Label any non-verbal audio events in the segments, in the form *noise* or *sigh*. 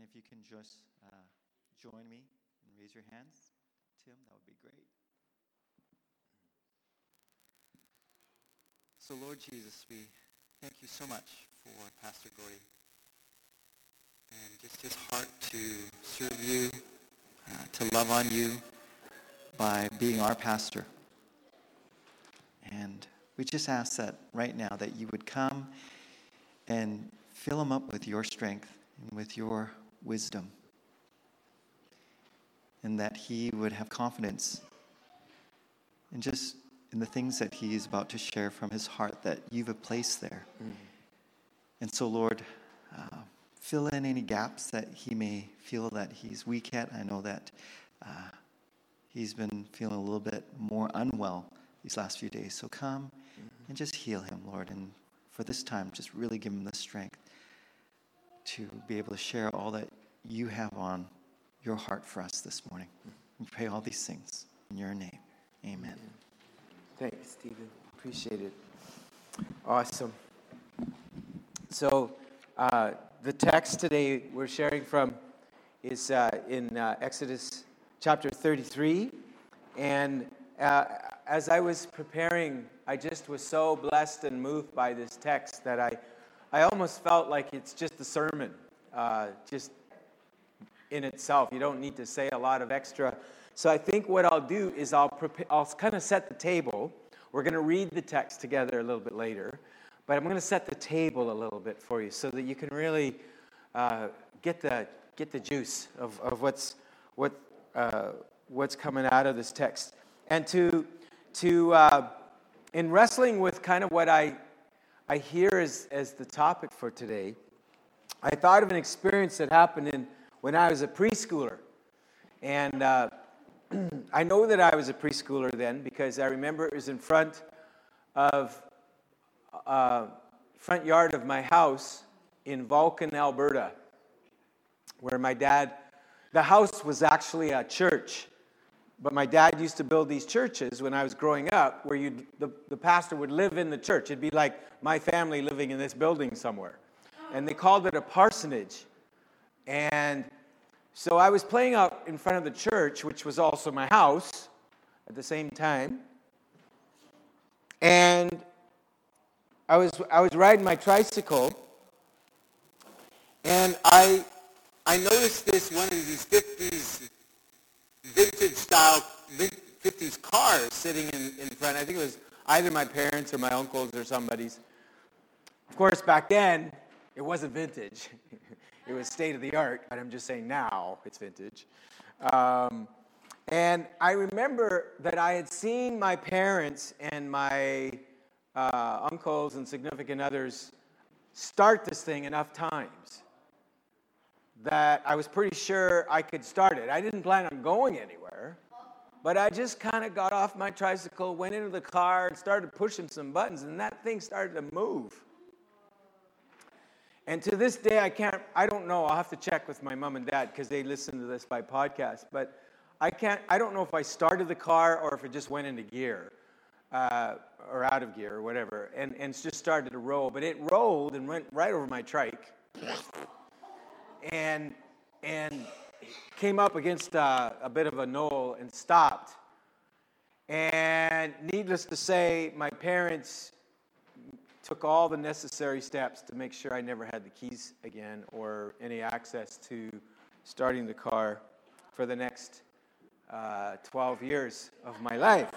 And if you can just uh, join me and raise your hands, Tim, that would be great. So, Lord Jesus, we thank you so much for Pastor Gordy and just his heart to serve you, uh, to love on you by being our pastor. And we just ask that right now that you would come and fill him up with your strength and with your wisdom. And that he would have confidence in just in the things that he is about to share from his heart that you've placed there. Mm-hmm. And so, Lord, uh, fill in any gaps that he may feel that he's weak at. I know that uh, he's been feeling a little bit more unwell these last few days. So come mm-hmm. and just heal him, Lord. And for this time, just really give him the strength to be able to share all that you have on your heart for us this morning. We pray all these things in your name. Amen. Thanks, Stephen. Appreciate it. Awesome. So, uh, the text today we're sharing from is uh, in uh, Exodus chapter 33. And uh, as I was preparing, I just was so blessed and moved by this text that I, I almost felt like it's just a sermon, uh, just in itself. You don't need to say a lot of extra so I think what I'll do is I'll, prepare, I'll kind of set the table. We're going to read the text together a little bit later, but I'm going to set the table a little bit for you so that you can really uh, get, the, get the juice of, of what's, what, uh, what's coming out of this text. And to, to uh, in wrestling with kind of what I, I hear as, as the topic for today, I thought of an experience that happened in, when I was a preschooler. And uh, *clears throat* I know that I was a preschooler then because I remember it was in front of uh, front yard of my house in Vulcan, Alberta, where my dad. The house was actually a church, but my dad used to build these churches when I was growing up, where you the, the pastor would live in the church. It'd be like my family living in this building somewhere, and they called it a parsonage, and so I was playing out in front of the church, which was also my house at the same time. And I was, I was riding my tricycle, and I, I noticed this one of these 50s vintage style 50s cars sitting in, in front. I think it was either my parents or my uncles or somebody's. Of course, back then, it wasn't vintage. *laughs* It was state of the art, but I'm just saying now it's vintage. Um, and I remember that I had seen my parents and my uh, uncles and significant others start this thing enough times that I was pretty sure I could start it. I didn't plan on going anywhere, but I just kind of got off my tricycle, went into the car, and started pushing some buttons, and that thing started to move. And to this day, I can't, I don't know. I'll have to check with my mom and dad because they listen to this by podcast. But I can't, I don't know if I started the car or if it just went into gear uh, or out of gear or whatever. And, and just started to roll. But it rolled and went right over my trike. And, and came up against uh, a bit of a knoll and stopped. And needless to say, my parents took all the necessary steps to make sure I never had the keys again or any access to starting the car for the next uh, 12 years of my life.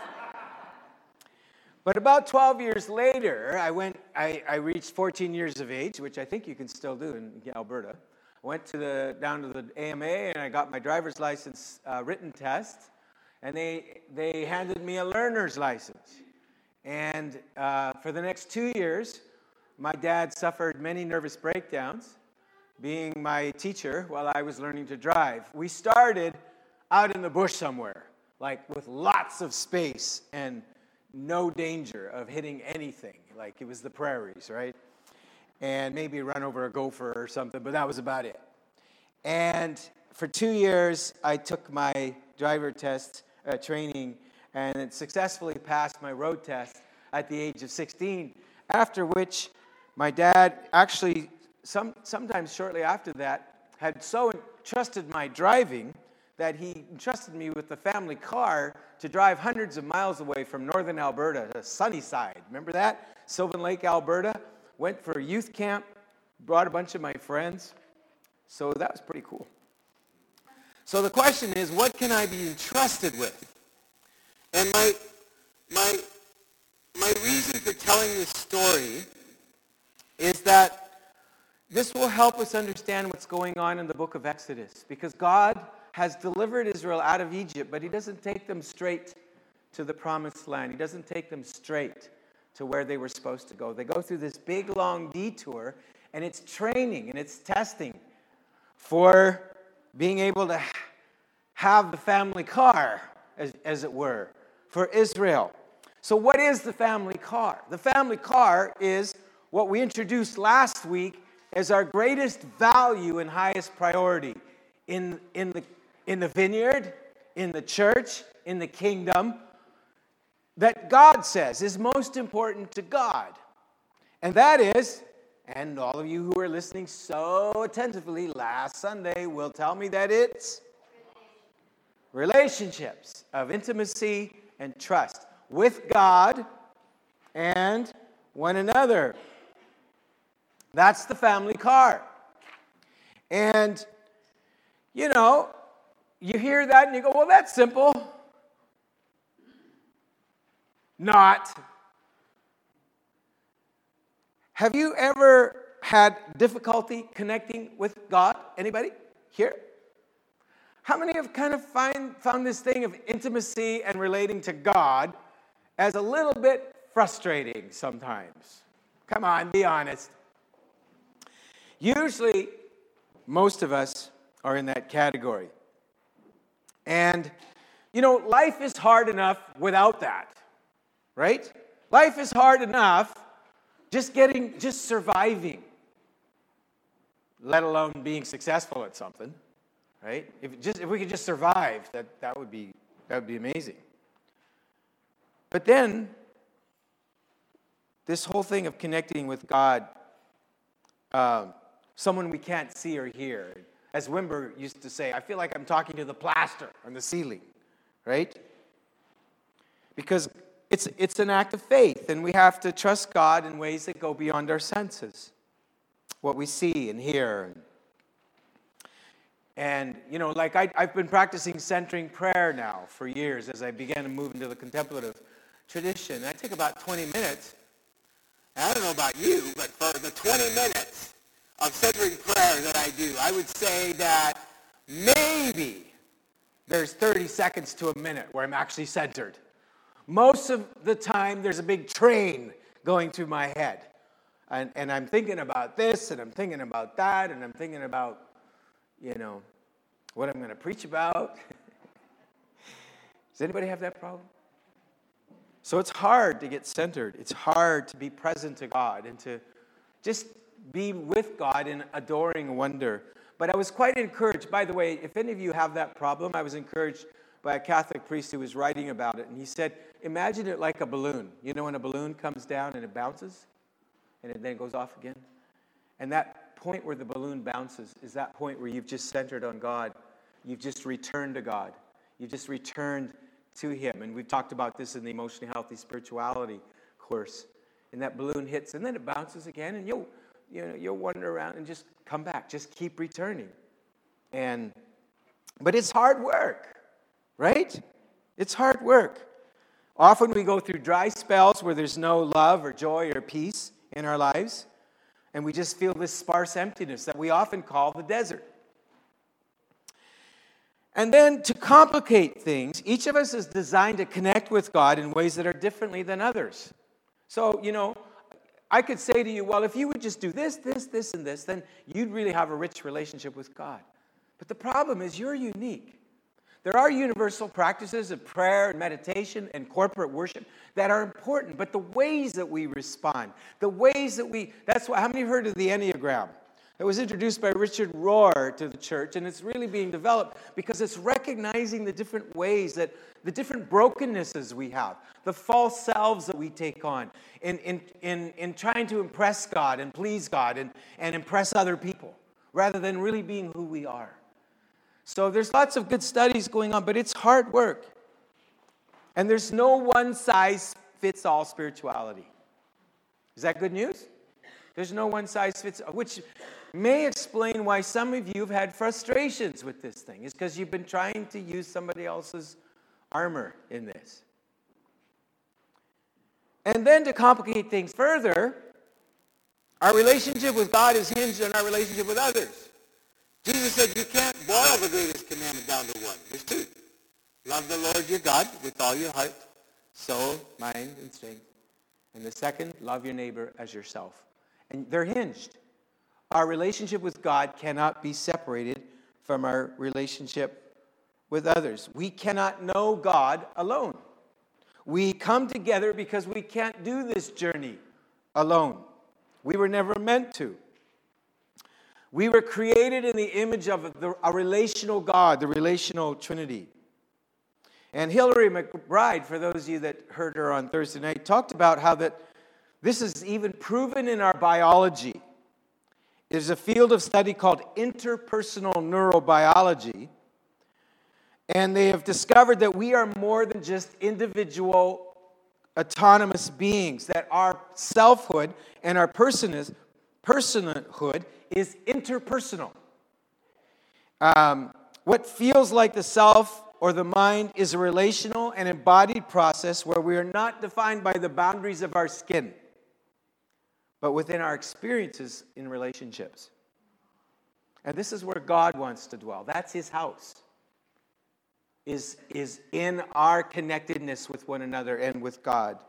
But about 12 years later, I went, I, I, reached 14 years of age, which I think you can still do in Alberta. Went to the, down to the AMA and I got my driver's license uh, written test, and they, they handed me a learner's license. And uh, for the next two years, my dad suffered many nervous breakdowns being my teacher while I was learning to drive. We started out in the bush somewhere, like with lots of space and no danger of hitting anything. Like it was the prairies, right? And maybe run over a gopher or something, but that was about it. And for two years, I took my driver test uh, training and successfully passed my road test at the age of 16. After which, my dad actually, some, sometimes shortly after that, had so trusted my driving that he entrusted me with the family car to drive hundreds of miles away from northern Alberta to Sunnyside. Remember that? Sylvan Lake, Alberta. Went for a youth camp, brought a bunch of my friends. So that was pretty cool. So the question is, what can I be entrusted with? And my, my, my reason for telling this story is that this will help us understand what's going on in the book of Exodus because God has delivered Israel out of Egypt, but he doesn't take them straight to the promised land. He doesn't take them straight to where they were supposed to go. They go through this big, long detour, and it's training and it's testing for being able to have the family car, as, as it were, for Israel. So, what is the family car? The family car is what we introduced last week as our greatest value and highest priority in, in the in the vineyard, in the church, in the kingdom, that God says is most important to God. And that is, and all of you who are listening so attentively last Sunday will tell me that it's relationships of intimacy and trust with God and one another. That's the family car. And, you know, you hear that and you go, well, that's simple. Not. Have you ever had difficulty connecting with God? Anybody here? How many have kind of find, found this thing of intimacy and relating to God as a little bit frustrating sometimes? Come on, be honest. Usually, most of us are in that category. And, you know, life is hard enough without that, right? Life is hard enough just getting, just surviving, let alone being successful at something, right? If, just, if we could just survive, that, that, would be, that would be amazing. But then, this whole thing of connecting with God, uh, someone we can't see or hear, as Wimber used to say, I feel like I'm talking to the plaster on the ceiling, right? Because it's, it's an act of faith, and we have to trust God in ways that go beyond our senses, what we see and hear. And, you know, like I, I've been practicing centering prayer now for years as I began to move into the contemplative tradition. I take about 20 minutes. I don't know about you, but for the 20 minutes, of centering prayer that I do, I would say that maybe there's 30 seconds to a minute where I'm actually centered. Most of the time, there's a big train going through my head. And, and I'm thinking about this, and I'm thinking about that, and I'm thinking about, you know, what I'm going to preach about. Does anybody have that problem? So it's hard to get centered. It's hard to be present to God and to just be with God in adoring wonder. But I was quite encouraged. By the way, if any of you have that problem, I was encouraged by a Catholic priest who was writing about it. And he said, Imagine it like a balloon. You know, when a balloon comes down and it bounces and it then goes off again? And that point where the balloon bounces is that point where you've just centered on God. You've just returned to God. You've just returned to Him. And we've talked about this in the emotionally healthy spirituality course. And that balloon hits and then it bounces again, and you'll you know, you'll wander around and just come back. Just keep returning. And, but it's hard work, right? It's hard work. Often we go through dry spells where there's no love or joy or peace in our lives, and we just feel this sparse emptiness that we often call the desert. And then to complicate things, each of us is designed to connect with God in ways that are differently than others. So, you know, I could say to you, well, if you would just do this, this, this, and this, then you'd really have a rich relationship with God. But the problem is you're unique. There are universal practices of prayer and meditation and corporate worship that are important, but the ways that we respond, the ways that we, that's why, how many heard of the Enneagram? It was introduced by Richard Rohr to the church, and it's really being developed because it's recognizing the different ways that the different brokennesses we have, the false selves that we take on in, in, in, in trying to impress God and please God and, and impress other people. rather than really being who we are. So there's lots of good studies going on, but it's hard work. And there's no one size fits all spirituality. Is that good news? There's no one size fits all, which may explain why some of you have had frustrations with this thing. Is because you've been trying to use somebody else's armor in this. And then to complicate things further, our relationship with God is hinged on our relationship with others. Jesus said you can't boil the greatest commandment down to one. There's two. Love the Lord your God with all your heart, soul, mind, and strength. And the second, love your neighbor as yourself. And they're hinged. Our relationship with God cannot be separated from our relationship with others. We cannot know God alone. We come together because we can't do this journey alone. We were never meant to. We were created in the image of a relational God, the relational Trinity. And Hillary McBride, for those of you that heard her on Thursday night, talked about how that this is even proven in our biology. There's a field of study called interpersonal neurobiology, and they have discovered that we are more than just individual autonomous beings, that our selfhood and our personhood is interpersonal. Um, what feels like the self or the mind is a relational and embodied process where we are not defined by the boundaries of our skin, but within our experiences in relationships. And this is where God wants to dwell. That's his house. Is, is in our connectedness with one another and with God.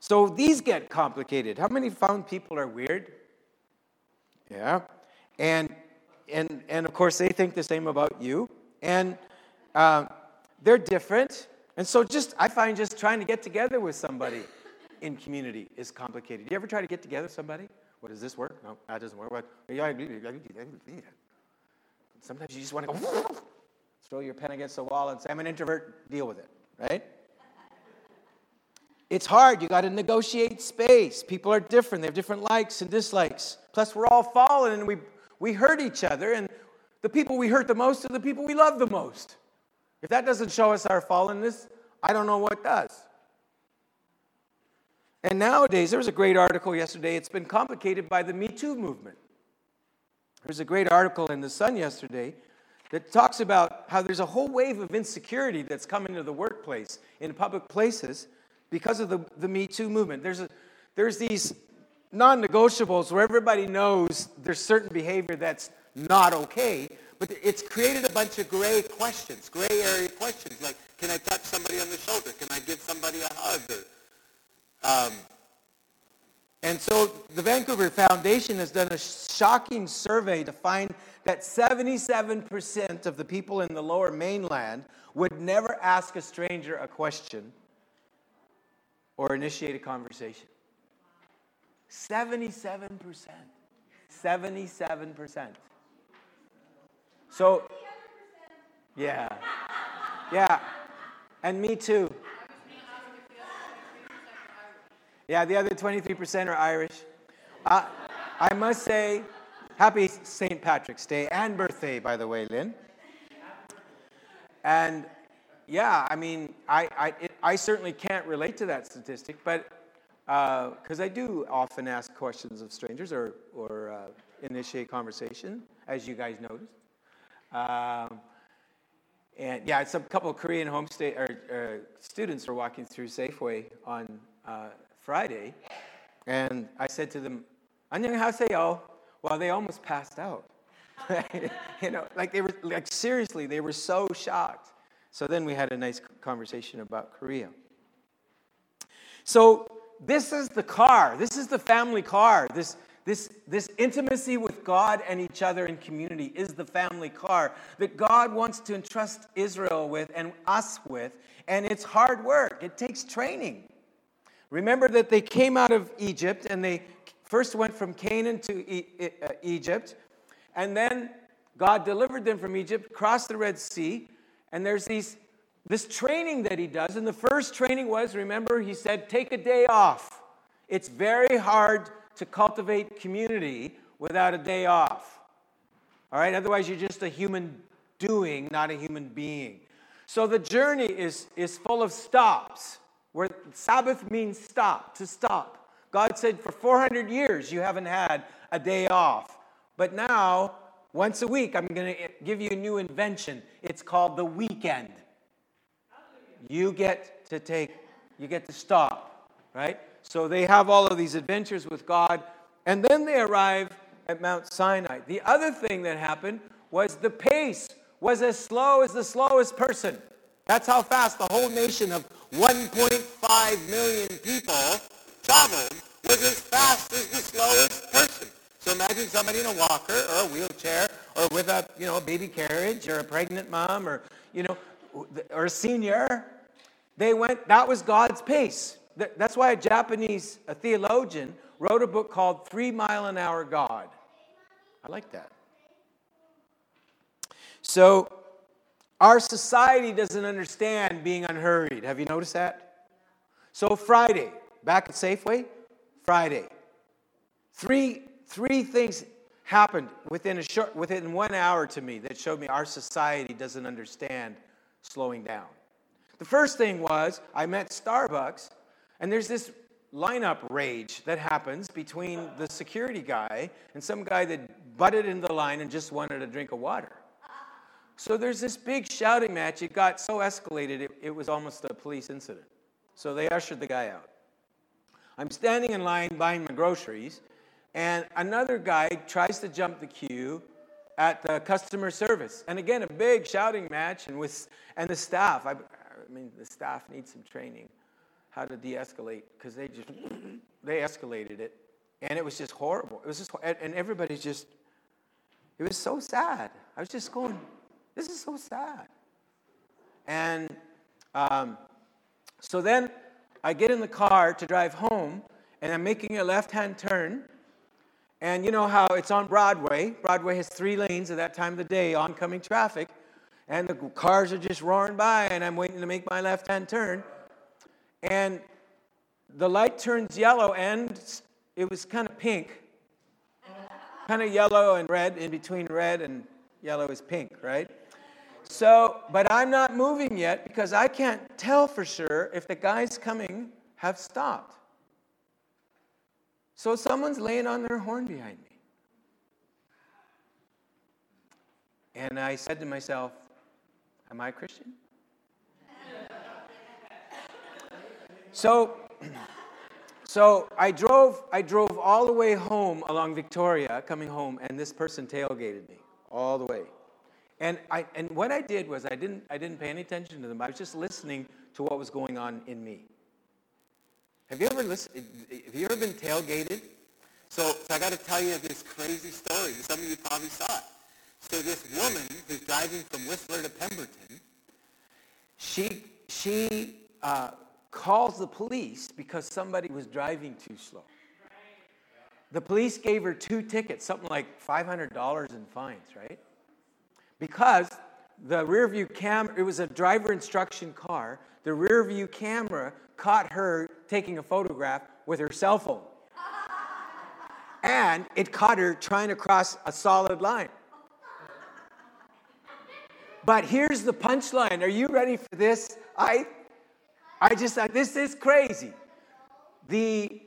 So these get complicated. How many found people are weird? Yeah. And, and, and of course, they think the same about you. And uh, they're different. And so, just I find just trying to get together with somebody in community is complicated. You ever try to get together with somebody? What does this work? No, that doesn't work. Sometimes you just want to go *laughs* throw your pen against the wall and say, I'm an introvert, deal with it, right? It's hard. You got to negotiate space. People are different. They have different likes and dislikes. Plus, we're all fallen and we, we hurt each other. And the people we hurt the most are the people we love the most. If that doesn't show us our fallenness, I don't know what does. And nowadays, there was a great article yesterday. It's been complicated by the Me Too movement. There's a great article in The Sun yesterday that talks about how there's a whole wave of insecurity that's come into the workplace, in public places, because of the, the Me Too movement. There's, a, there's these non negotiables where everybody knows there's certain behavior that's not okay, but it's created a bunch of gray questions, gray area questions, like can I touch somebody on the shoulder? Can I give somebody a hug? Or, um, and so the Vancouver Foundation has done a shocking survey to find that 77% of the people in the lower mainland would never ask a stranger a question or initiate a conversation. 77%. 77%. So, yeah. Yeah. And me too. Yeah, the other 23% are Irish. Uh, I must say, happy St. Patrick's Day and birthday, by the way, Lynn. And yeah, I mean, I, I, it, I certainly can't relate to that statistic, but because uh, I do often ask questions of strangers or, or uh, initiate conversation, as you guys noticed. Um, and yeah, it's a couple of Korean homestay or, or students were walking through Safeway on uh, Friday, and I said to them, "안녕하세요." Well, they almost passed out. *laughs* you know, like they were like seriously, they were so shocked. so then we had a nice conversation about Korea. So this is the car. This is the family car. This, this, this intimacy with God and each other in community is the family car that God wants to entrust Israel with and us with. And it's hard work, it takes training. Remember that they came out of Egypt and they first went from Canaan to uh, Egypt. And then God delivered them from Egypt, crossed the Red Sea, and there's these this training that he does. And the first training was, remember, he said, take a day off. It's very hard to cultivate community without a day off. All right? Otherwise, you're just a human doing, not a human being. So the journey is, is full of stops, where Sabbath means stop, to stop. God said, for 400 years, you haven't had a day off. But now, once a week, I'm going to give you a new invention. It's called the weekend. You get to take, you get to stop, right? So they have all of these adventures with God, and then they arrive at Mount Sinai. The other thing that happened was the pace was as slow as the slowest person. That's how fast the whole nation of 1.5 million people traveled was as fast as the slowest person. So imagine somebody in a walker or a wheelchair or with a, you know, a baby carriage or a pregnant mom or, you know, or a senior. They went, that was God's pace. That's why a Japanese a theologian wrote a book called Three Mile an Hour God. I like that. So, our society doesn't understand being unhurried. Have you noticed that? So, Friday, back at Safeway, Friday, three, three things happened within, a short, within one hour to me that showed me our society doesn't understand slowing down. The first thing was I met Starbucks, and there's this lineup rage that happens between the security guy and some guy that butted in the line and just wanted a drink of water. So there's this big shouting match. It got so escalated, it, it was almost a police incident. So they ushered the guy out. I'm standing in line buying my groceries, and another guy tries to jump the queue at the customer service. And again, a big shouting match, and with and the staff. I, I mean, the staff needs some training how to de-escalate because they just *clears throat* they escalated it, and it was just horrible. It was just and everybody's just. It was so sad. I was just going. This is so sad. And um, so then I get in the car to drive home, and I'm making a left hand turn. And you know how it's on Broadway. Broadway has three lanes at that time of the day, oncoming traffic. And the cars are just roaring by, and I'm waiting to make my left hand turn. And the light turns yellow, and it was kind of pink. Kind of yellow and red, in between red and yellow is pink, right? So, but I'm not moving yet because I can't tell for sure if the guys coming have stopped. So someone's laying on their horn behind me. And I said to myself, Am I a Christian? so, so I drove, I drove all the way home along Victoria, coming home, and this person tailgated me all the way. And, I, and what I did was I didn't, I didn't pay any attention to them. I was just listening to what was going on in me. Have you ever listened, have you ever been tailgated? So, so I got to tell you this crazy story. Some of you probably saw it. So this woman who's driving from Whistler to Pemberton, she, she uh, calls the police because somebody was driving too slow. The police gave her two tickets, something like $500 in fines, right? because the rear view camera, it was a driver instruction car, the rear view camera caught her taking a photograph with her cell phone. And it caught her trying to cross a solid line. But here's the punchline. Are you ready for this? I I just this is crazy. The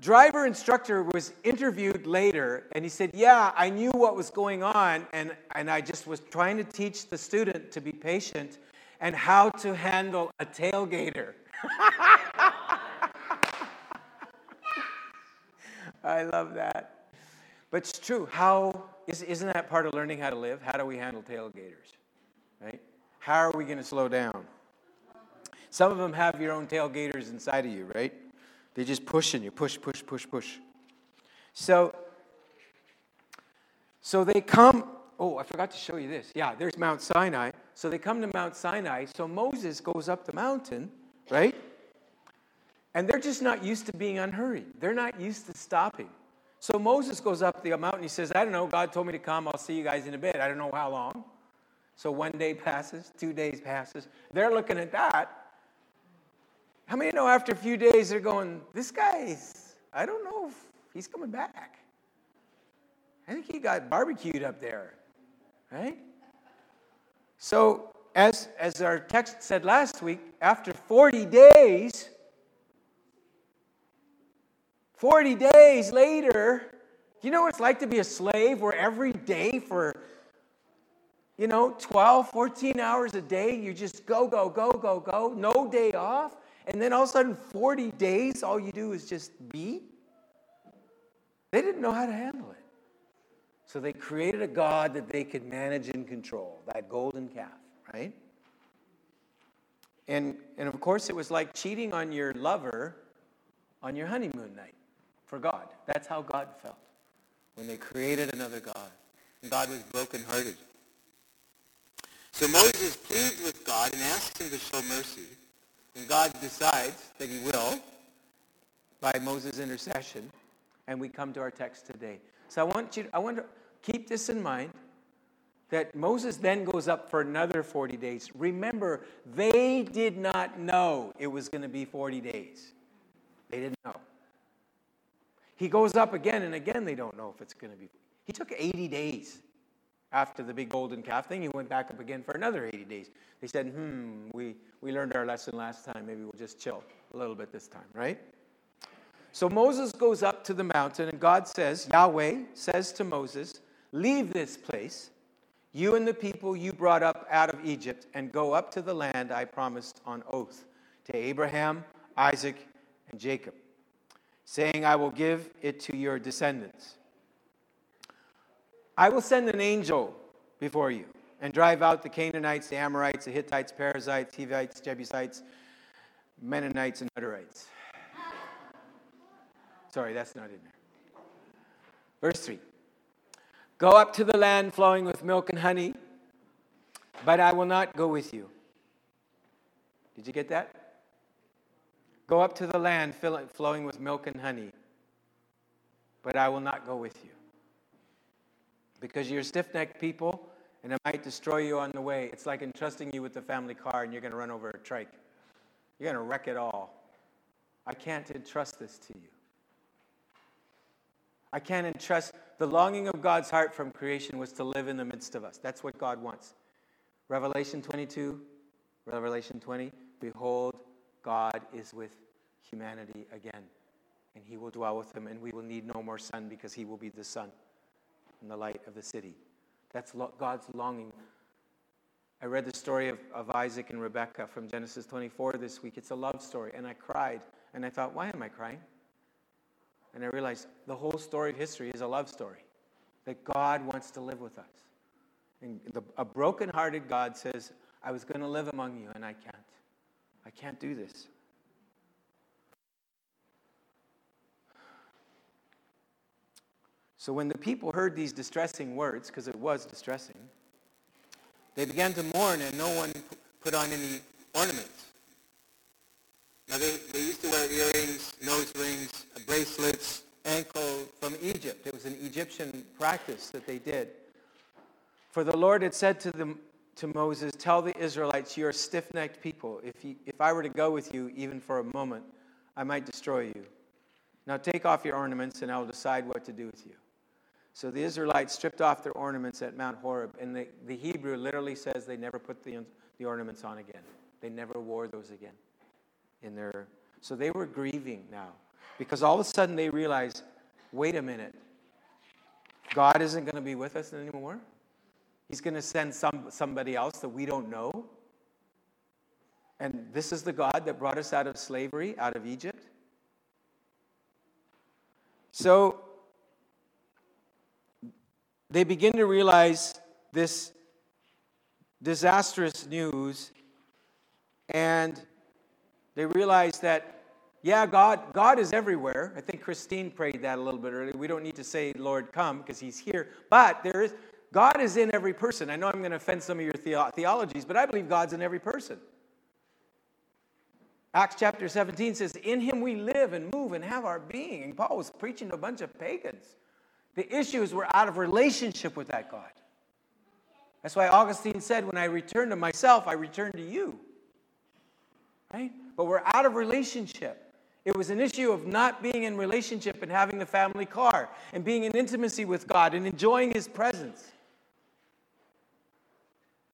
driver instructor was interviewed later and he said, Yeah, I knew what was going on, and, and I just was trying to teach the student to be patient and how to handle a tailgater. *laughs* I love that. But it's true. How is, isn't that part of learning how to live? How do we handle tailgaters? Right? How are we going to slow down? Some of them have your own tailgaters inside of you, right? They're just pushing you, push, push, push, push. So, so they come. Oh, I forgot to show you this. Yeah, there's Mount Sinai. So they come to Mount Sinai. So Moses goes up the mountain, right? And they're just not used to being unhurried. They're not used to stopping. So Moses goes up the mountain. He says, I don't know. God told me to come. I'll see you guys in a bit. I don't know how long. So one day passes, two days passes. They're looking at that. How many know after a few days they're going, this guy's, I don't know if he's coming back. I think he got barbecued up there, right? So, as, as our text said last week, after 40 days, 40 days later, you know what it's like to be a slave where every day for, you know, 12, 14 hours a day, you just go, go, go, go, go, no day off. And then all of a sudden, 40 days, all you do is just be? They didn't know how to handle it. So they created a God that they could manage and control, that golden calf, right? And, and of course, it was like cheating on your lover on your honeymoon night for God. That's how God felt when they created another God. And God was brokenhearted. So Moses pleads with God and asks him to show mercy. And God decides that he will by Moses' intercession. And we come to our text today. So I want you, I want to keep this in mind that Moses then goes up for another 40 days. Remember, they did not know it was going to be 40 days. They didn't know. He goes up again, and again, they don't know if it's going to be. He took 80 days after the big golden calf thing. He went back up again for another 80 days. They said, hmm, we, we learned our lesson last time. Maybe we'll just chill a little bit this time, right? So Moses goes up to the mountain, and God says, Yahweh says to Moses, Leave this place, you and the people you brought up out of Egypt, and go up to the land I promised on oath to Abraham, Isaac, and Jacob, saying, I will give it to your descendants. I will send an angel before you and drive out the Canaanites, the Amorites, the Hittites, Perizzites, Hivites, Jebusites, Mennonites, and Hutterites. Sorry, that's not in there. Verse 3 Go up to the land flowing with milk and honey, but I will not go with you. Did you get that? Go up to the land flowing with milk and honey, but I will not go with you. Because you're stiff necked people, and it might destroy you on the way. It's like entrusting you with the family car, and you're going to run over a trike. You're going to wreck it all. I can't entrust this to you. I can't entrust. The longing of God's heart from creation was to live in the midst of us. That's what God wants. Revelation 22, Revelation 20, behold, God is with humanity again, and he will dwell with them, and we will need no more sun because he will be the sun and the light of the city. That's lo- God's longing. I read the story of, of Isaac and Rebekah from Genesis 24 this week. It's a love story, and I cried, and I thought, why am I crying? And I realized the whole story of history is a love story that God wants to live with us. And the, a broken-hearted God says, I was going to live among you, and I can't. I can't do this. So when the people heard these distressing words, because it was distressing, they began to mourn, and no one put on any ornaments. Now, they, they used to wear earrings, nose rings, bracelets, ankle from Egypt. It was an Egyptian practice that they did. For the Lord had said to them, to Moses, Tell the Israelites, you are a stiff necked people. If, you, if I were to go with you, even for a moment, I might destroy you. Now take off your ornaments, and I will decide what to do with you. So the Israelites stripped off their ornaments at Mount Horeb, and the, the Hebrew literally says they never put the, the ornaments on again. They never wore those again in their so they were grieving now because all of a sudden they realized wait a minute god isn't going to be with us anymore he's going to send some, somebody else that we don't know and this is the god that brought us out of slavery out of egypt so they begin to realize this disastrous news and they realize that, yeah, God, God is everywhere. I think Christine prayed that a little bit earlier. We don't need to say, Lord, come, because he's here. But there is, God is in every person. I know I'm going to offend some of your the- theologies, but I believe God's in every person. Acts chapter 17 says, In him we live and move and have our being. And Paul was preaching to a bunch of pagans. The issue is we're out of relationship with that God. That's why Augustine said, When I return to myself, I return to you. Right? but we're out of relationship. It was an issue of not being in relationship and having the family car and being in intimacy with God and enjoying His presence.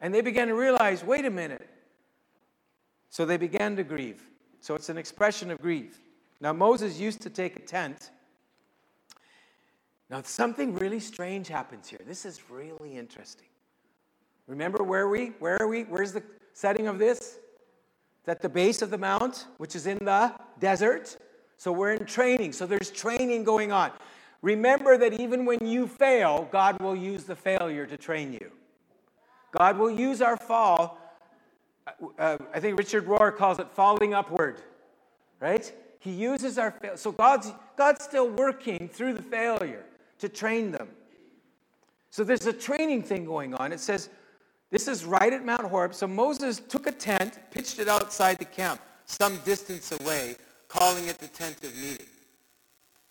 And they began to realize wait a minute. So they began to grieve. So it's an expression of grief. Now, Moses used to take a tent. Now, something really strange happens here. This is really interesting. Remember where we? Where are we? Where's the setting of this? At the base of the mount, which is in the desert. So we're in training. So there's training going on. Remember that even when you fail, God will use the failure to train you. God will use our fall. Uh, uh I think Richard Rohr calls it falling upward, right? He uses our fail. So God's, God's still working through the failure to train them. So there's a training thing going on. It says, this is right at Mount Horeb. So Moses took a tent, pitched it outside the camp, some distance away, calling it the tent of meeting.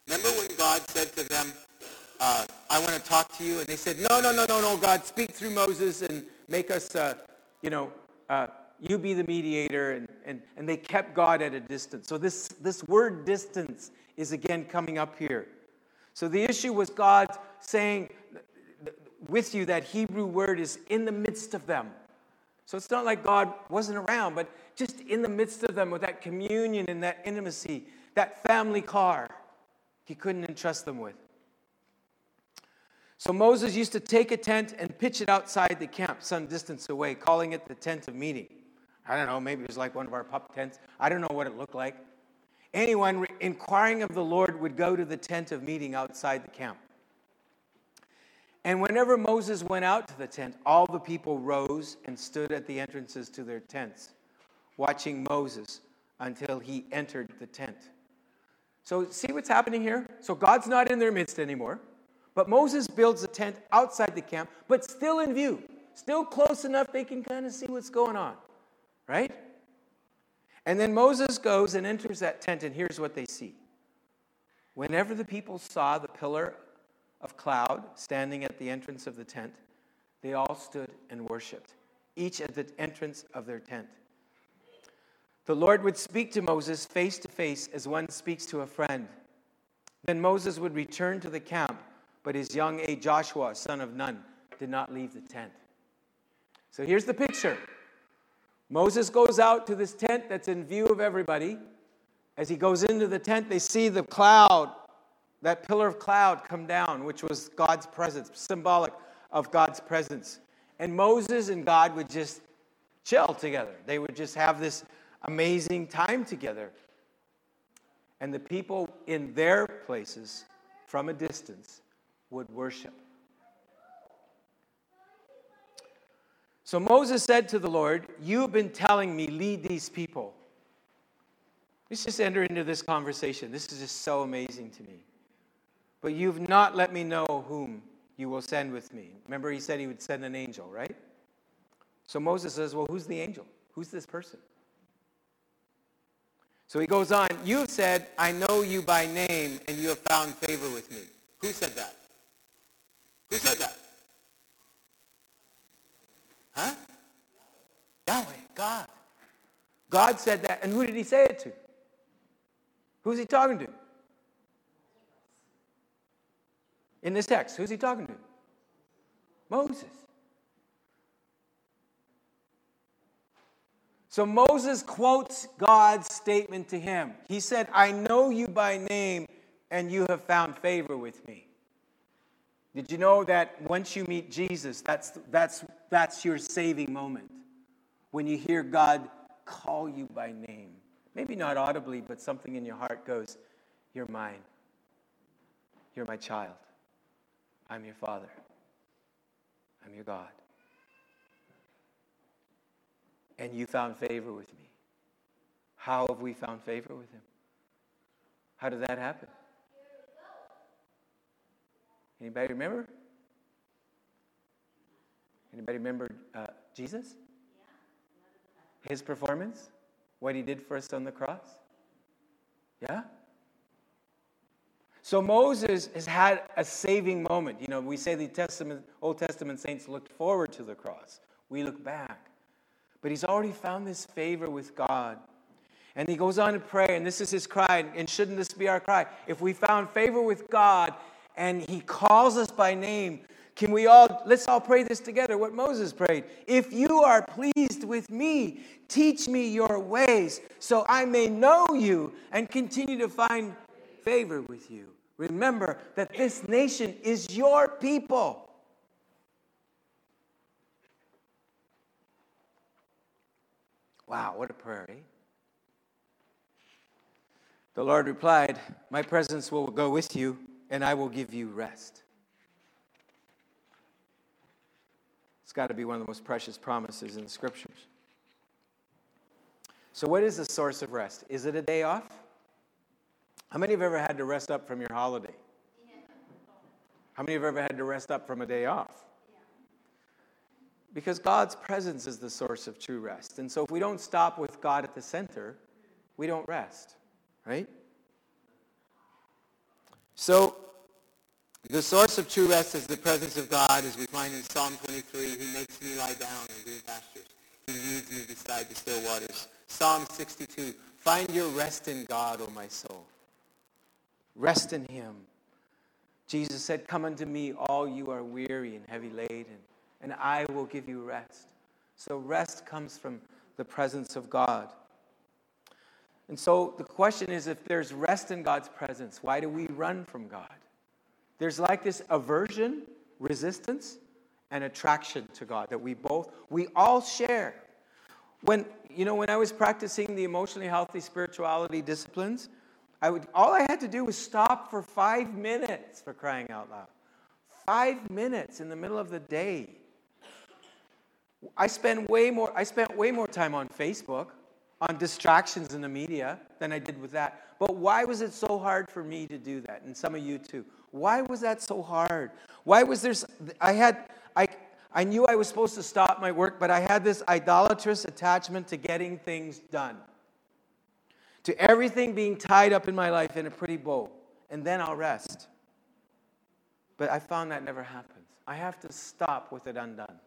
Remember when God said to them, uh, I want to talk to you? And they said, no, no, no, no, no, God, speak through Moses and make us, uh, you know, uh, you be the mediator. And, and, and they kept God at a distance. So this, this word distance is again coming up here. So the issue was God saying, with you, that Hebrew word is in the midst of them. So it's not like God wasn't around, but just in the midst of them with that communion and that intimacy, that family car, he couldn't entrust them with. So Moses used to take a tent and pitch it outside the camp, some distance away, calling it the tent of meeting. I don't know, maybe it was like one of our pup tents. I don't know what it looked like. Anyone inquiring of the Lord would go to the tent of meeting outside the camp. And whenever Moses went out to the tent, all the people rose and stood at the entrances to their tents, watching Moses until he entered the tent. So, see what's happening here? So, God's not in their midst anymore, but Moses builds a tent outside the camp, but still in view, still close enough they can kind of see what's going on, right? And then Moses goes and enters that tent, and here's what they see. Whenever the people saw the pillar of cloud standing at the entrance of the tent, they all stood and worshiped, each at the entrance of their tent. The Lord would speak to Moses face to face as one speaks to a friend. Then Moses would return to the camp, but his young aide Joshua, son of Nun, did not leave the tent. So here's the picture Moses goes out to this tent that's in view of everybody. As he goes into the tent, they see the cloud that pillar of cloud come down, which was God's presence, symbolic of God's presence. And Moses and God would just chill together. They would just have this amazing time together. And the people in their places, from a distance, would worship. So Moses said to the Lord, You have been telling me, lead these people. Let's just enter into this conversation. This is just so amazing to me. But you've not let me know whom you will send with me. Remember, he said he would send an angel, right? So Moses says, Well, who's the angel? Who's this person? So he goes on, You have said, I know you by name, and you have found favor with me. Who said that? Who said that? Huh? Yahweh, God. God said that, and who did he say it to? Who's he talking to? in this text. Who's he talking to? Moses. So Moses quotes God's statement to him. He said, I know you by name, and you have found favor with me. Did you know that once you meet Jesus, that's, that's, that's your saving moment? When you hear God call you by name. Maybe not audibly, but something in your heart goes, You're mine. You're my child. I'm your Father. I'm your God. And you found favor with me. How have we found favor with him? How did that happen? Anybody remember? Anybody remember uh, Jesus? His performance? What he did for us on the cross? Yeah? So Moses has had a saving moment. You know, we say the Testament, Old Testament saints looked forward to the cross. We look back. But he's already found this favor with God. And he goes on to pray, and this is his cry, and shouldn't this be our cry? If we found favor with God and he calls us by name, can we all, let's all pray this together, what Moses prayed. If you are pleased with me, teach me your ways so I may know you and continue to find favor with you. Remember that this nation is your people. Wow, what a prayer, eh? The Lord replied, My presence will go with you, and I will give you rest. It's got to be one of the most precious promises in the scriptures. So, what is the source of rest? Is it a day off? How many have ever had to rest up from your holiday? How many have ever had to rest up from a day off? Because God's presence is the source of true rest. And so if we don't stop with God at the center, we don't rest, right? So the source of true rest is the presence of God, as we find in Psalm 23. He makes me lie down in green pastures. He leads me beside the still waters. Psalm 62. Find your rest in God, O my soul. Rest in him. Jesus said, Come unto me, all you are weary and heavy laden, and I will give you rest. So rest comes from the presence of God. And so the question is if there's rest in God's presence, why do we run from God? There's like this aversion, resistance, and attraction to God that we both, we all share. When, you know, when I was practicing the emotionally healthy spirituality disciplines, I would, all I had to do was stop for five minutes for crying out loud. Five minutes in the middle of the day. I spend way more, I spent way more time on Facebook, on distractions in the media than I did with that. But why was it so hard for me to do that? And some of you too. Why was that so hard? Why was there, I had, I, I knew I was supposed to stop my work, but I had this idolatrous attachment to getting things done to everything being tied up in my life in a pretty bow, and then I'll rest. But I found that never happens. I have to stop with it undone.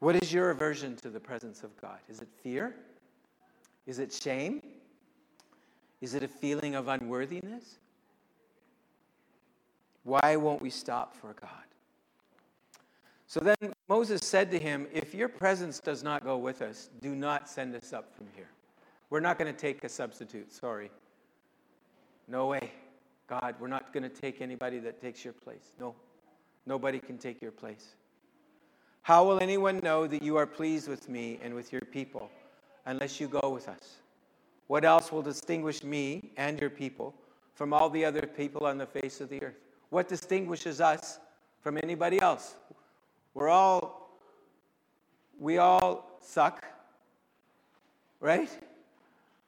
What is your aversion to the presence of God? Is it fear? Is it shame? Is it a feeling of unworthiness? Why won't we stop for God? So then Moses said to him, If your presence does not go with us, do not send us up from here. We're not going to take a substitute, sorry. No way. God, we're not going to take anybody that takes your place. No, nobody can take your place. How will anyone know that you are pleased with me and with your people unless you go with us? What else will distinguish me and your people from all the other people on the face of the earth? What distinguishes us from anybody else? We're all, we all suck, right?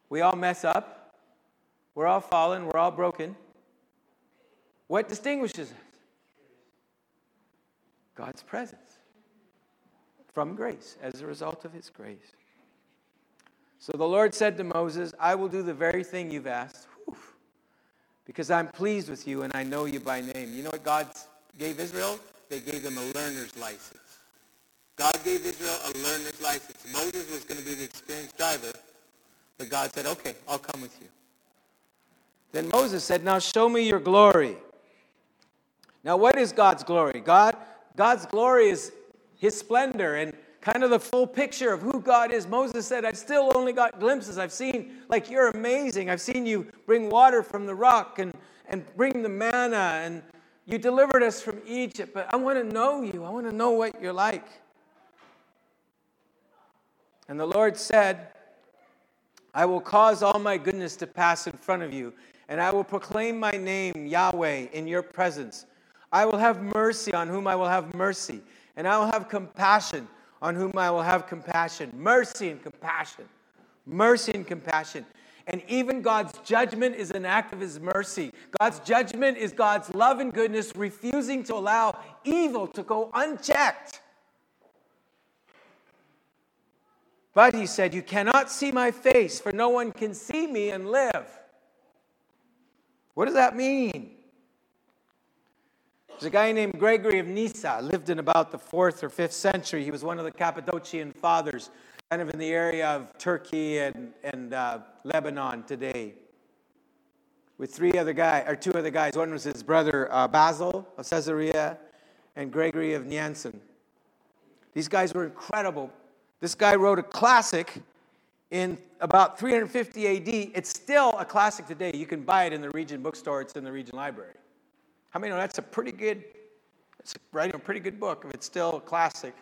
We all mess up. We're all fallen. We're all broken. What distinguishes us? God's presence from grace as a result of his grace. So the Lord said to Moses, I will do the very thing you've asked Whew. because I'm pleased with you and I know you by name. You know what God gave Israel? they gave them a learner's license. God gave Israel a learner's license. Moses was going to be the experienced driver, but God said, okay, I'll come with you. Then Moses said, now show me your glory. Now, what is God's glory? God, God's glory is his splendor and kind of the full picture of who God is. Moses said, I've still only got glimpses. I've seen, like, you're amazing. I've seen you bring water from the rock and, and bring the manna and you delivered us from Egypt, but I want to know you. I want to know what you're like. And the Lord said, I will cause all my goodness to pass in front of you, and I will proclaim my name, Yahweh, in your presence. I will have mercy on whom I will have mercy, and I will have compassion on whom I will have compassion. Mercy and compassion. Mercy and compassion. And even God's judgment is an act of his mercy. God's judgment is God's love and goodness refusing to allow evil to go unchecked. But he said, You cannot see my face, for no one can see me and live. What does that mean? There's a guy named Gregory of Nyssa, lived in about the fourth or fifth century. He was one of the Cappadocian fathers kind of in the area of Turkey and, and uh, Lebanon today with three other guys, or two other guys. One was his brother uh, Basil of Caesarea and Gregory of Nyssa. These guys were incredible. This guy wrote a classic in about 350 AD. It's still a classic today. You can buy it in the Regent bookstore, it's in the Regent library. How many know that's a pretty good, it's writing a pretty good book if it's still a classic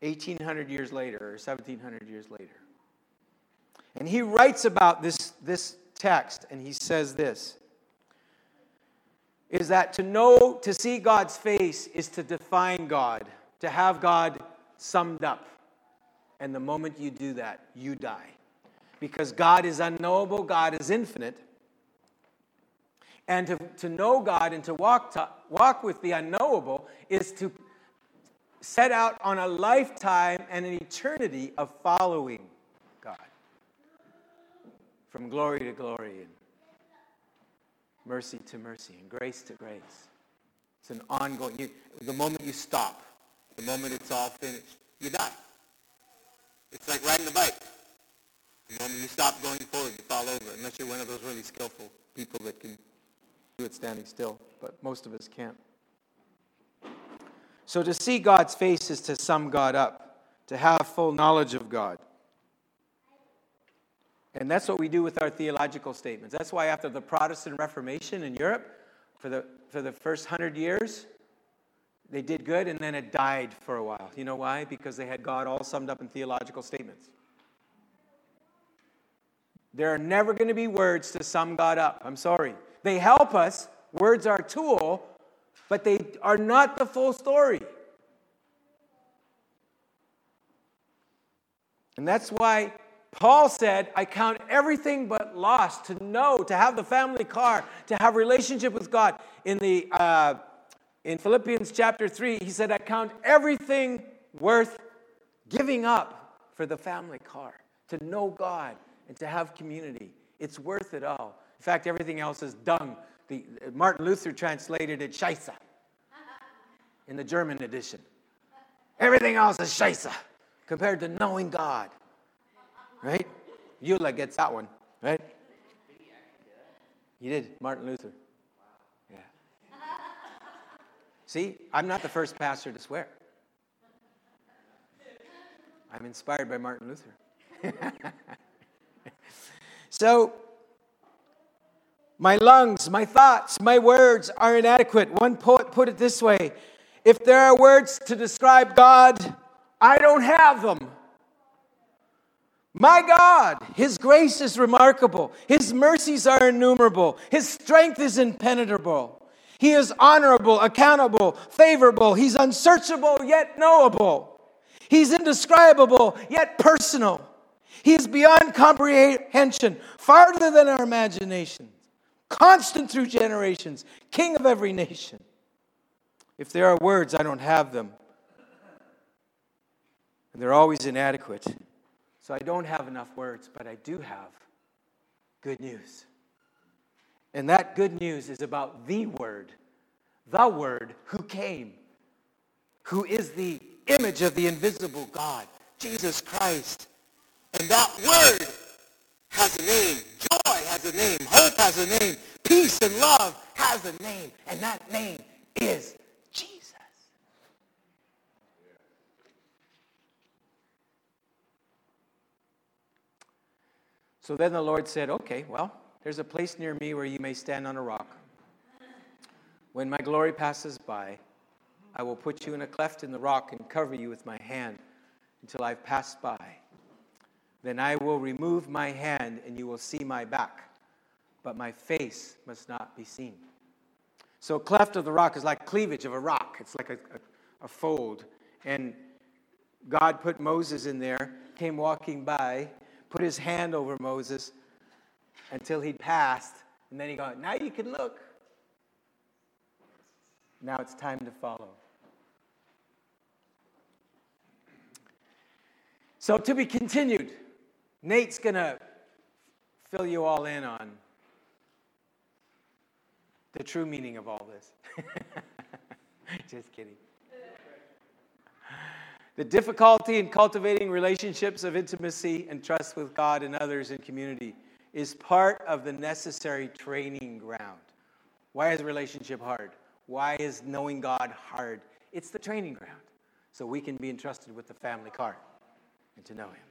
1800 years later or 1700 years later. And he writes about this, this text and he says this is that to know, to see God's face is to define God, to have God summed up. And the moment you do that, you die. Because God is unknowable, God is infinite. And to, to know God and to walk, to walk with the unknowable is to set out on a lifetime and an eternity of following God from glory to glory and mercy to mercy and grace to grace. It's an ongoing, you, the moment you stop, the moment it's all finished, you die. It's like riding a bike. The moment you stop going forward, you fall over, unless you're one of those really skillful people that can do it standing still, but most of us can't. So to see God's face is to sum God up, to have full knowledge of God. And that's what we do with our theological statements. That's why after the Protestant Reformation in Europe, for the, for the first hundred years, they did good and then it died for a while. You know why? Because they had God all summed up in theological statements. There are never going to be words to sum God up. I'm sorry. They help us. Words are a tool, but they are not the full story. And that's why Paul said, I count everything but loss to know, to have the family car, to have relationship with God. In, the, uh, in Philippians chapter 3, he said, I count everything worth giving up for the family car, to know God and to have community. It's worth it all. In fact, everything else is dung. The, Martin Luther translated it Scheisse in the German edition. Everything else is Scheisse compared to knowing God. Right? Eula gets that one, right? You did, Martin Luther. Yeah. See, I'm not the first pastor to swear. I'm inspired by Martin Luther. *laughs* so, my lungs, my thoughts, my words are inadequate. One poet put it this way If there are words to describe God, I don't have them. My God, His grace is remarkable. His mercies are innumerable. His strength is impenetrable. He is honorable, accountable, favorable. He's unsearchable, yet knowable. He's indescribable, yet personal. He is beyond comprehension, farther than our imagination, constant through generations, king of every nation. If there are words, I don't have them. And they're always inadequate. So I don't have enough words, but I do have good news. And that good news is about the Word, the Word who came, who is the image of the invisible God, Jesus Christ. And that Word has a name. Has a name. Hope has a name. Peace and love has a name. And that name is Jesus. So then the Lord said, Okay, well, there's a place near me where you may stand on a rock. When my glory passes by, I will put you in a cleft in the rock and cover you with my hand until I've passed by. Then I will remove my hand and you will see my back, but my face must not be seen. So, cleft of the rock is like cleavage of a rock, it's like a, a, a fold. And God put Moses in there, came walking by, put his hand over Moses until he'd passed. And then he got, now you can look. Now it's time to follow. So to be continued, Nate's going to fill you all in on the true meaning of all this. *laughs* Just kidding. The difficulty in cultivating relationships of intimacy and trust with God and others in community is part of the necessary training ground. Why is relationship hard? Why is knowing God hard? It's the training ground so we can be entrusted with the family car and to know Him.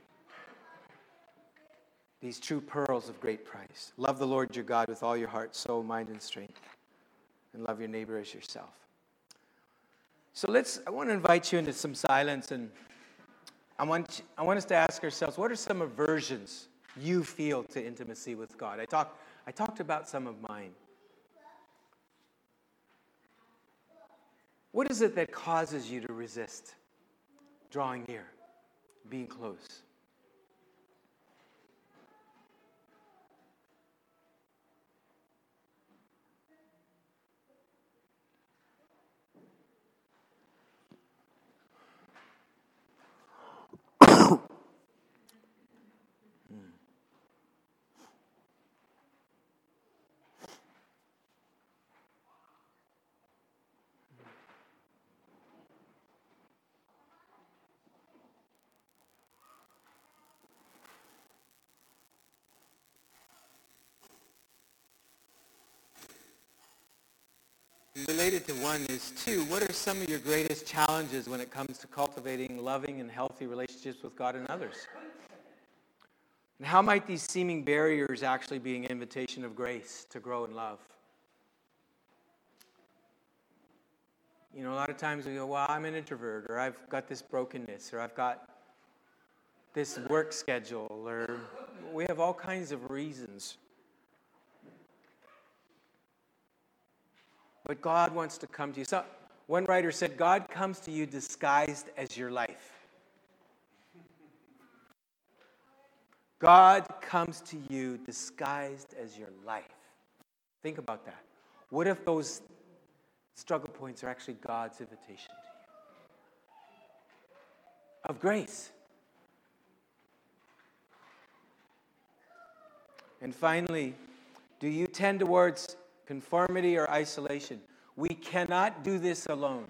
These true pearls of great price. Love the Lord your God with all your heart, soul, mind, and strength, and love your neighbor as yourself. So let's, I want to invite you into some silence, and I want, I want us to ask ourselves what are some aversions you feel to intimacy with God? I, talk, I talked about some of mine. What is it that causes you to resist drawing near, being close? Related to one is two, what are some of your greatest challenges when it comes to cultivating loving and healthy relationships with God and others? And how might these seeming barriers actually be an invitation of grace to grow in love? You know, a lot of times we go, well, I'm an introvert, or I've got this brokenness, or I've got this work schedule, or we have all kinds of reasons. But God wants to come to you. So, one writer said, God comes to you disguised as your life. God comes to you disguised as your life. Think about that. What if those struggle points are actually God's invitation to you? Of grace. And finally, do you tend towards conformity or isolation. We cannot do this alone.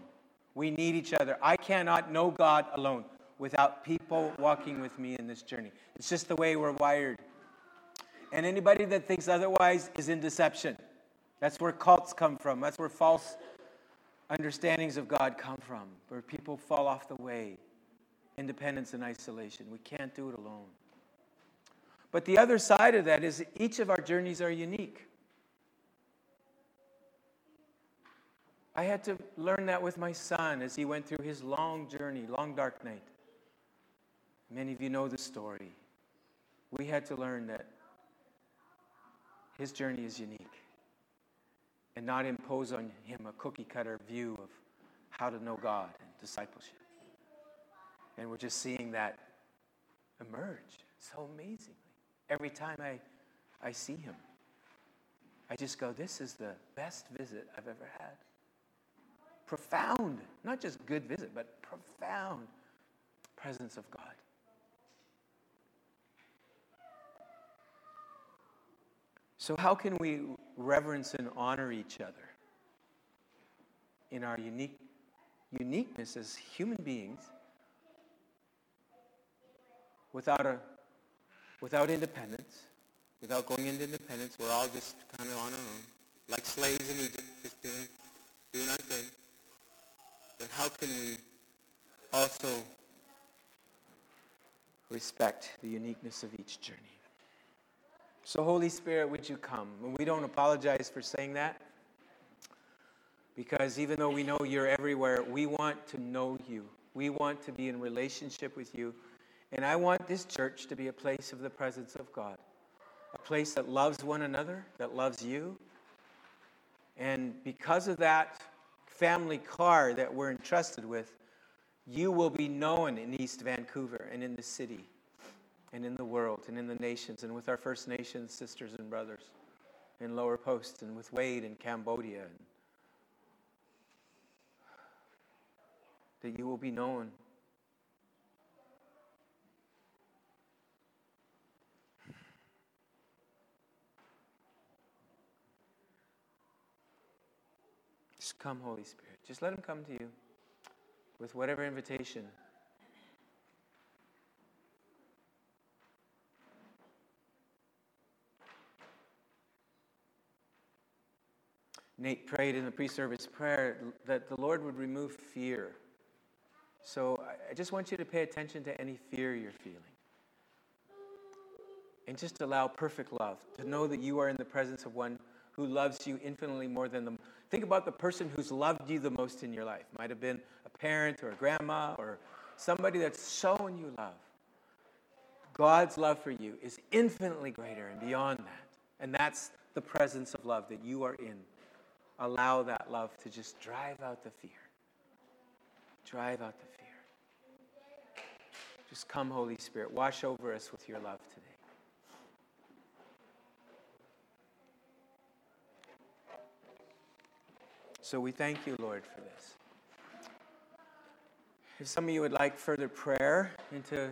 We need each other. I cannot know God alone without people walking with me in this journey. It's just the way we're wired. And anybody that thinks otherwise is in deception. That's where cults come from. That's where false understandings of God come from, where people fall off the way. Independence and isolation. We can't do it alone. But the other side of that is each of our journeys are unique. I had to learn that with my son as he went through his long journey, long dark night. Many of you know the story. We had to learn that his journey is unique and not impose on him a cookie cutter view of how to know God and discipleship. And we're just seeing that emerge so amazingly. Every time I, I see him, I just go, This is the best visit I've ever had profound, not just good visit, but profound presence of God. So, how can we reverence and honor each other in our unique uniqueness as human beings without a without independence, without going into independence? We're all just kind of on our own, like slaves in Egypt, just doing doing our thing but how can we also respect the uniqueness of each journey? So, Holy Spirit, would you come? And we don't apologize for saying that because even though we know you're everywhere, we want to know you. We want to be in relationship with you. And I want this church to be a place of the presence of God, a place that loves one another, that loves you. And because of that, family car that we're entrusted with, you will be known in East Vancouver and in the city and in the world and in the nations and with our First Nations sisters and brothers in Lower Post and with Wade in Cambodia. That you will be known Come, Holy Spirit. Just let Him come to you with whatever invitation. Nate prayed in the pre service prayer that the Lord would remove fear. So I just want you to pay attention to any fear you're feeling. And just allow perfect love to know that you are in the presence of one who loves you infinitely more than the Think about the person who's loved you the most in your life. Might have been a parent or a grandma or somebody that's shown you love. God's love for you is infinitely greater and beyond that. And that's the presence of love that you are in. Allow that love to just drive out the fear. Drive out the fear. Just come, Holy Spirit. Wash over us with your love today. So we thank you, Lord, for this. If some of you would like further prayer into